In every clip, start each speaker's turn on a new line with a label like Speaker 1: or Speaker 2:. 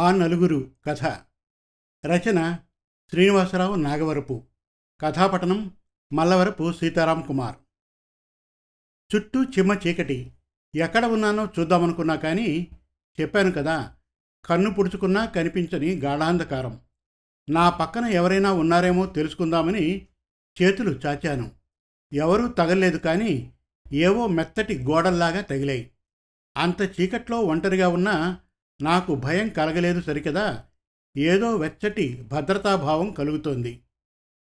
Speaker 1: ఆ నలుగురు కథ. రచన శ్రీనివాసరావు నాగవరపు. కథాపటనం మల్లవరపు సీతారాం కుమార్. చుట్టూ చిమ్మ చీకటి. ఎక్కడ ఉన్నానో చూద్దామనుకున్నా కానీ చెప్పాను కదా కన్ను పుడుచుకున్నా కనిపించని గాఢాంధకారం. నా పక్కన ఎవరైనా ఉన్నారేమో తెలుసుకుందామని చేతులు చాచాను. ఎవరూ తగలేదు కానీ ఏవో మెత్తటి గోడల్లాగా తగిలాయి. అంత చీకట్లో ఒంటరిగా ఉన్నా నాకు భయం కలగలేదు సరికదా? ఏదో వెచ్చటి భద్రతాభావం కలుగుతోంది.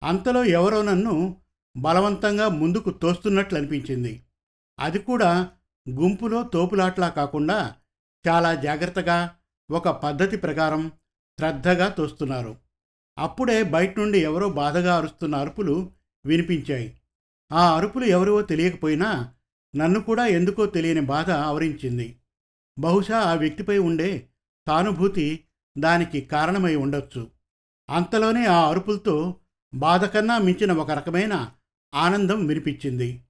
Speaker 1: అంతలో ఎవరో నన్ను బలవంతంగా ముందుకు తోస్తున్నట్లు అనిపించింది. అది కూడా గుంపులో తోపులాట్లా కాకుండా చాలా జాగ్రత్తగా ఒక పద్ధతి ప్రకారం శ్రద్ధగా తోస్తున్నారు. అప్పుడే బయట నుండి ఎవరో బాధగా అరుస్తున్న అరుపులు వినిపించాయి. ఆ అరుపులు ఎవరో తెలియకపోయినా నన్ను కూడా ఎందుకో తెలియని బాధ ఆవరించింది. బహుశా ఆ వ్యక్తిపై ఉండే సానుభూతి దానికి కారణమై ఉండొచ్చు. అంతలోనే ఆ అరుపులతో బాధ కన్నా మించిన ఒక రకమైన ఆనందం వినిపించింది.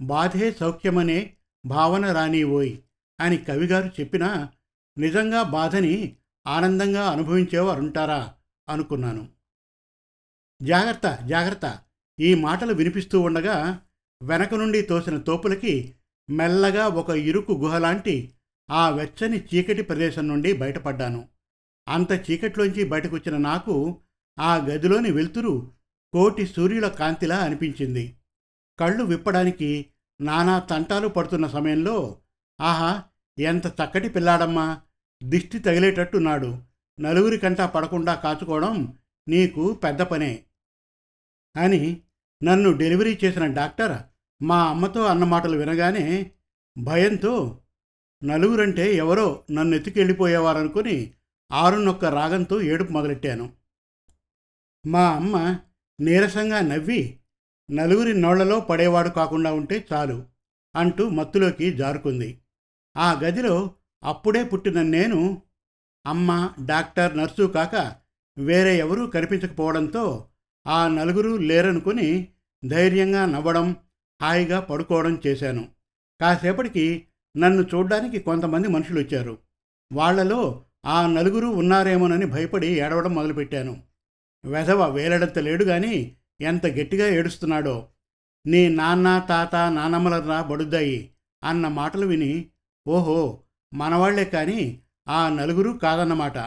Speaker 1: బాధే సౌఖ్యమనే భావన రానివోయ్ అని కవిగారు చెప్పినా నిజంగా బాధని ఆనందంగా అనుభవించేవారుంటారా అనుకున్నాను. జాగ్రత్త జాగ్రత్త. ఈ మాటలు వినిపిస్తూ ఉండగా వెనక నుండి తోసిన తోపులకి మెల్లగా ఒక ఇరుకు గుహలాంటి ఆ వెచ్చని చీకటి ప్రదేశం నుండి బయటపడ్డాను. అంత చీకట్లోంచి బయటకొచ్చిన నాకు ఆ గదిలోని వెలుతురు కోటి సూర్యుల కాంతిలా అనిపించింది. కళ్ళు విప్పడానికి నానా తంటాలు పడుతున్న సమయంలో ఆహా ఎంత చక్కటి పిల్లాడమ్మా! దిష్టి తగిలేటట్టున్నాడు. నలుగురికంటా పడకుండా కాచుకోవడం నీకు పెద్ద పనే అని నన్ను డెలివరీ చేసిన డాక్టర్ మా అమ్మతో అన్నమాటలు వినగానే భయంతో నలుగురంటే ఎవరో నన్ను ఎత్తుకెళ్ళిపోయేవారనుకుని ఆరునొక్క రాగంతో ఏడుపు మొదలెట్టాను. మా అమ్మ నీరసంగా నవ్వి నలుగురి నోళ్ళలో పడేవాడు కాకుండా ఉంటే చాలు అంటూ మత్తులోకి జారుకుంది. ఆ గదిలో అప్పుడే పుట్టిన నేను అమ్మ డాక్టర్ నర్సు కాక వేరే ఎవరూ కనిపించకపోవడంతో ఆ నలుగురు లేరనుకుని ధైర్యంగా నవ్వడం హాయిగా పడుకోవడం చేశాను. కాసేపటికి నన్ను చూడ్డానికి కొంతమంది మనుషులు వచ్చారు. వాళ్ళలో ఆ నలుగురు ఉన్నారేమోనని భయపడి ఏడవడం మొదలుపెట్టాను. వెధవ వేలడంత లేడు గాని ఎంత గట్టిగా ఏడుస్తున్నాడో. నీ నాన్న తాత నానమ్మలరా బడుద్దాయి అన్న మాటలు విని ఓహో మనవాళ్ళే కానీ ఆ నలుగురు కాదన్నమాట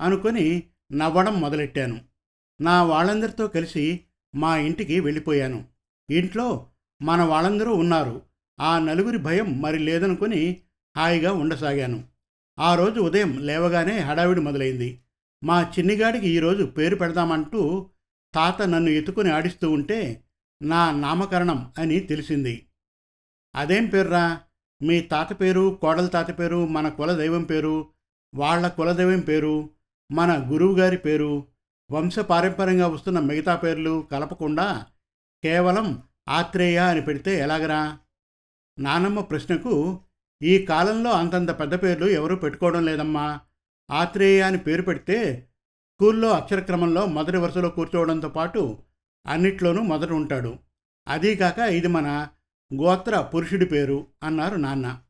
Speaker 1: అనుకొని నవ్వడం మొదలెట్టాను. నా వాళ్ళందరితో కలిసి మా ఇంటికి వెళ్ళిపోయాను. ఇంట్లో మన వాళ్ళందరూ ఉన్నారు. ఆ నలుగురి భయం మరి లేదనుకుని హాయిగా ఉండసాగాను. ఆ రోజు ఉదయం లేవగానే హడావిడి మొదలైంది. మా చిన్నిగాడికి ఈరోజు పేరు పెడదామంటూ తాత నన్ను ఎత్తుకుని ఆడిస్తూ ఉంటే నా నామకరణం అని తెలిసింది. అదేం పేర్రా? మీ తాత పేరు కోడల తాత పేరు మన కులదైవం పేరు వాళ్ళ కులదైవం పేరు మన గురువుగారి పేరు వంశపారంపర్యంగా వస్తున్న మిగతా పేర్లు కలపకుండా కేవలం ఆత్రేయ అని పెడితే ఎలాగరా? నానమ్మ ప్రశ్నకు ఈ కాలంలో అంతంత పెద్ద పేర్లు ఎవరూ పెట్టుకోవడం లేదమ్మా. ఆత్రేయ అని పేరు పెడితే స్కూల్లో అక్షరక్రమంలో మొదటి వరుసలో కూర్చోవడంతో పాటు అన్నిట్లోనూ మొదట ఉంటాడు. అదీకాక ఇది మన గోత్ర పురుషుడి పేరు అన్నారు నాన్న.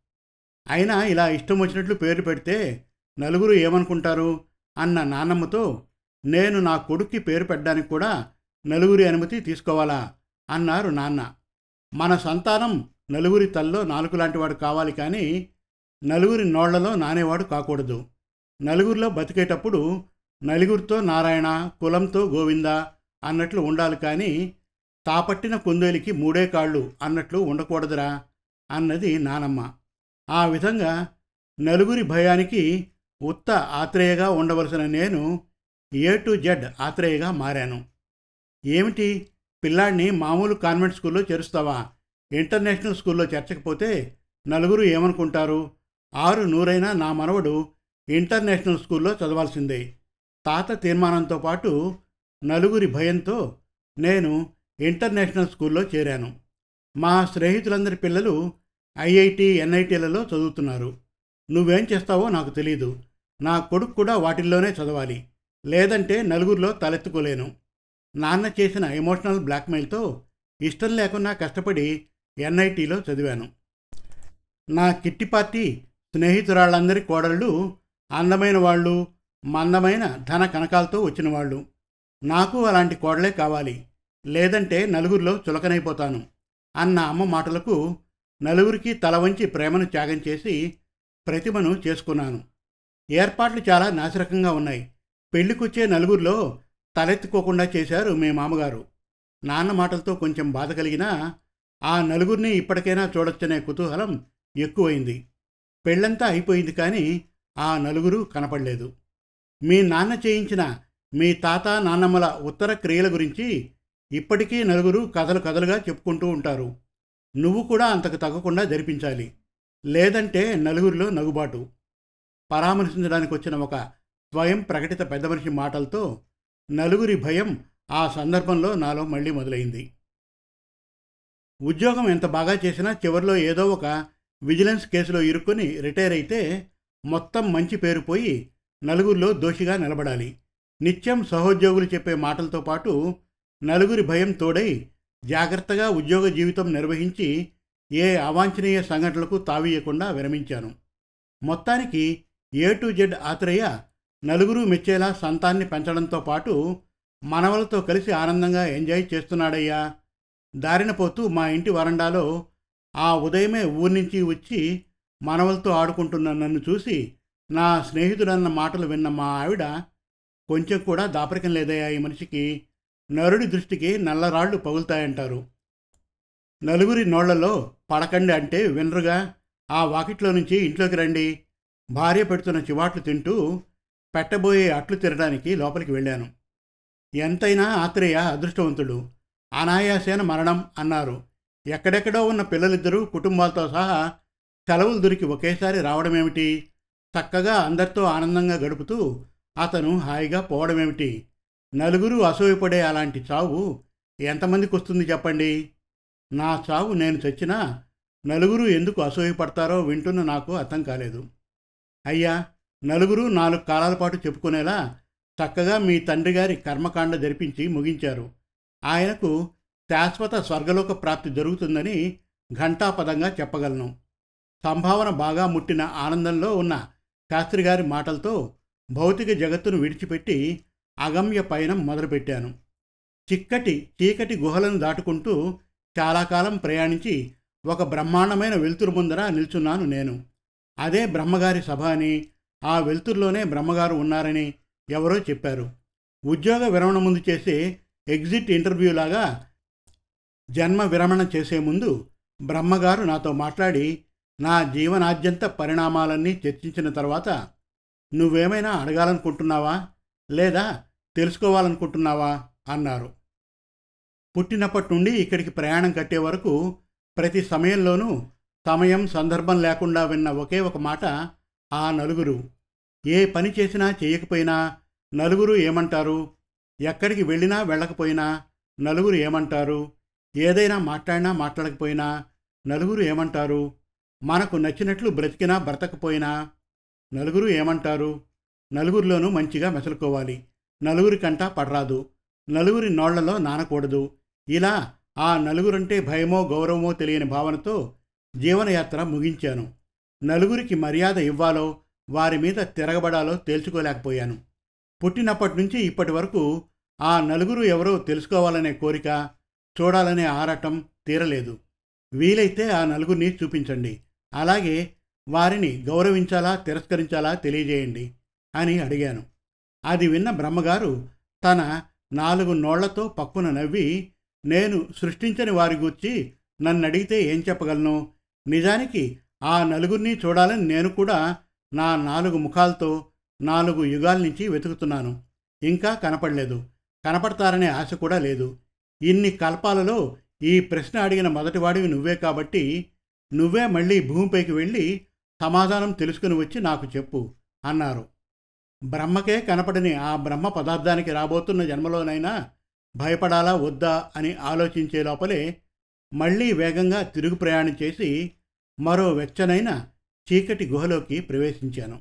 Speaker 1: అయినా ఇలా ఇష్టం వచ్చినట్లు పేరు పెడితే నలుగురు ఏమనుకుంటారు? అన్న నాన్నమ్మతో నేను నా కొడుక్కి పేరు పెట్టడానికి కూడా నలుగురి అనుమతి తీసుకోవాలా? అన్నారు నాన్న. మన సంతానం నలుగురి తల్లో నాలుగు లాంటివాడు కావాలి కానీ నలుగురి నోళ్ళలో నానేవాడు కాకూడదు. నలుగురిలో బతికేటప్పుడు నలుగురితో నారాయణ కులంతో గోవింద అన్నట్లు ఉండాలి కానీ తాపట్టిన కుందేలికి మూడే కాళ్ళు అన్నట్లు ఉండకూడదురా అన్నది నానమ్మ. ఆ విధంగా నలుగురి భయానికి ఉత్త ఆత్రేయగా ఉండవలసిన నేను ఏ టు జెడ్ ఆత్రేయగా మారాను. ఏమిటి? పిల్లాడిని మామూలు కాన్వెంట్ స్కూల్లో చేరుస్తావా? ఇంటర్నేషనల్ స్కూల్లో చేర్చకపోతే నలుగురు ఏమనుకుంటారు? ఆరు నూరైనా నా మనవడు ఇంటర్నేషనల్ స్కూల్లో చదవాల్సిందే. తాత తీర్మానంతో పాటు నలుగురి భయంతో నేను ఇంటర్నేషనల్ స్కూల్లో చేరాను. మా స్నేహితులందరి పిల్లలు ఐఐటి ఎన్ఐటీలలో చదువుతున్నారు. నువ్వేం చేస్తావో నాకు తెలీదు. నా కొడుకు కూడా వాటిల్లోనే చదవాలి. లేదంటే నలుగురిలో తలెత్తుకోలేను. నాన్న చేసిన ఎమోషనల్ బ్లాక్మెయిల్తో ఇష్టం లేకున్నా కష్టపడి ఎన్ఐటీలో చదివాను. నా కిట్టి పార్టీ స్నేహితురాళ్ళందరి కోడళ్ళు అందమైన వాళ్ళు మందమైన ధన కనకాలతో వచ్చిన వాళ్ళు. నాకు అలాంటి కోడలే కావాలి. లేదంటే నలుగురిలో చులకనైపోతాను అన్న అమ్మ మాటలకు నలుగురికి తల వంచి ప్రేమను త్యాగం చేసి ప్రతిమను చేసుకున్నాను. ఏర్పాట్లు చాలా నాసిరకంగా ఉన్నాయి. పెళ్ళికొచ్చే నలుగురిలో తలెత్తుకోకుండా చేశారు మీ మామగారు. నాన్న మాటలతో కొంచెం బాధ కలిగినా ఆ నలుగురిని ఇప్పటికైనా చూడొచ్చనే కుతూహలం ఎక్కువైంది. పెళ్ళంతా అయిపోయింది కానీ ఆ నలుగురు కనపడలేదు. మీ నాన్న చేయించిన మీ తాత నాన్నమ్మల ఉత్తర క్రియల గురించి ఇప్పటికీ నలుగురు కథలు కథలుగా చెప్పుకుంటూ ఉంటారు. నువ్వు కూడా అంతకు తగ్గకుండా జరిపించాలి. లేదంటే నలుగురిలో నగుబాటు. పరామర్శించడానికి వచ్చిన ఒక స్వయం ప్రకటిత పెద్ద మనిషి మాటలతో నలుగురి భయం ఆ సందర్భంలో నాలో మళ్ళీ మొదలైంది. ఉద్యోగం ఎంత బాగా చేసినా చివరిలో ఏదో ఒక విజిలెన్స్ కేసులో ఇరుక్కొని రిటైర్ అయితే మొత్తం మంచి పేరు పోయి నలుగురిలో దోషిగా నిలబడాలి. నిత్యం సహోద్యోగులు చెప్పే మాటలతో పాటు నలుగురి భయం తోడై జాగ్రత్తగా ఉద్యోగ జీవితం నిర్వహించి ఏ అవాంఛనీయ సంఘటనలకు తావీయకుండా విరమించాను. మొత్తానికి ఏ టు జెడ్ ఆత్రేయ నలుగురు మెచ్చేలా సంతాన్ని పెంచడంతో పాటు మనవలతో కలిసి ఆనందంగా ఎంజాయ్ చేస్తున్నాడయ్యా. దారిన పోతూ మా ఇంటి వరండాలో ఆ ఉదయమే ఊరి నుంచి వచ్చి మనవలతో ఆడుకుంటున్న నన్ను చూసి నా స్నేహితుడన్న మాటలు విన్న మా ఆవిడ కొంచెం కూడా దాపరికం లేదయ్యా ఈ మనిషికి. నరుడి దృష్టికి నల్లరాళ్ళు పగులుతాయంటారు. నలుగురి నోళ్ళలో పడకండి అంటే వినరుగా. ఆ వాకిట్లో నుంచి ఇంట్లోకి రండి. భార్య పెడుతున్న చివాట్లు తింటూ పెట్టబోయే అట్లు తినడానికి లోపలికి వెళ్ళాను. ఎంతైనా ఆత్రేయ అదృష్టవంతుడు. అనాయాసేన మరణం అన్నారు. ఎక్కడెక్కడో ఉన్న పిల్లలిద్దరూ కుటుంబాలతో సహా సెలవులు దొరికి ఒకేసారి రావడమేమిటి? చక్కగా అందరితో ఆనందంగా గడుపుతూ అతను హాయిగా పోవడమేమిటి? నలుగురు అసూయపడే అలాంటి చావు ఎంతమందికి వస్తుంది చెప్పండి? నా చావు నేను చచ్చినా నలుగురు ఎందుకు అసూయపడతారో వింటున్న నాకు అర్థం కాలేదు. అయ్యా నలుగురు నాలుగు కాలాల పాటు చెప్పుకునేలా చక్కగా మీ తండ్రి గారి కర్మకాండ జరిపించి ముగించారు. ఆయనకు శాశ్వత స్వర్గలోక ప్రాప్తి జరుగుతుందని ఘంటాపదంగా చెప్పగలను. సంభావన బాగా ముట్టిన ఆనందంలో ఉన్న శాస్త్రి గారి మాటలతో భౌతిక జగత్తును విడిచిపెట్టి అగమ్య పయనం మొదలుపెట్టాను. చిక్కటి చీకటి గుహలను దాటుకుంటూ చాలా కాలం ప్రయాణించి ఒక బ్రహ్మాండమైన వెలుతురు ముందర నిల్చున్నాను నేను. అదే బ్రహ్మగారి సభ అని ఆ వెలుతురులోనే బ్రహ్మగారు ఉన్నారని ఎవరో చెప్పారు. ఉద్యోగ విరమణ ముందు చేసే ఎగ్జిట్ ఇంటర్వ్యూ లాగా జన్మ విరమణ చేసే ముందు బ్రహ్మగారు నాతో మాట్లాడి నా జీవనాద్యంత పరిణామాలన్నీ చర్చించిన తర్వాత నువ్వేమైనా అడగాలనుకుంటున్నావా? లేదా తెలుసుకోవాలనుకుంటున్నావా? అన్నారు. పుట్టినప్పటి నుండి ఇక్కడికి ప్రయాణం కట్టే వరకు ప్రతి సమయంలోనూ సమయం సందర్భం లేకుండా విన్న ఒకే ఒక మాట ఆ నలుగురు. ఏ పని చేసినా చేయకపోయినా నలుగురు ఏమంటారు? ఎక్కడికి వెళ్ళినా వెళ్ళకపోయినా నలుగురు ఏమంటారు? ఏదైనా మాట్లాడినా మాట్లాడకపోయినా నలుగురు ఏమంటారు? మనకు నచ్చినట్లు బ్రతికినా బ్రతకపోయినా నలుగురు ఏమంటారు? నలుగురిలోనూ మంచిగా మెసలుకోవాలి నలుగురికంటా పడరాదు. నలుగురి నోళ్ళలో నానకూడదు. ఇలా ఆ నలుగురంటే భయమో గౌరవమో తెలియని భావనతో జీవనయాత్ర ముగించాను. నలుగురికి మర్యాద ఇవ్వాలో వారి మీద తిరగబడాలో తేల్చుకోలేకపోయాను. పుట్టినప్పటి నుంచి ఇప్పటి వరకు ఆ నలుగురు ఎవరో తెలుసుకోవాలనే కోరిక చూడాలనే ఆరాటం తీరలేదు. వీలైతే ఆ నలుగురిని చూపించండి. అలాగే వారిని గౌరవించాలా తిరస్కరించాలా తెలియజేయండి అని అడిగాను. అది విన్న బ్రహ్మగారు తన నాలుగు నోళ్ళతో పక్కున నవ్వి నేను సృష్టించని వారి గురించి నన్ను అడిగితే ఏం చెప్పగలను? నిజానికి ఆ నలుగురిని చూడాలని నేను కూడా నా నాలుగు ముఖాలతో నాలుగు యుగాల నుంచి వెతుకుతున్నాను. ఇంకా కనపడలేదు. కనపడతారనే ఆశ కూడా లేదు. ఇన్ని కల్పాలలో ఈ ప్రశ్న అడిగిన మొదటివాడివి నువ్వే కాబట్టి నువ్వే మళ్ళీ భూమిపైకి వెళ్ళి సమాధానం తెలుసుకుని వచ్చి నాకు చెప్పు అన్నారు. బ్రహ్మకే కనపడని ఆ బ్రహ్మ పదార్థానికి రాబోతున్న జన్మలోనైనా భయపడాలా వద్దా అని ఆలోచించే లోపలే మళ్ళీ వేగంగా తిరుగు ప్రయాణం చేసి మరో వెచ్చనైన చీకటి గుహలోకి ప్రవేశించాను.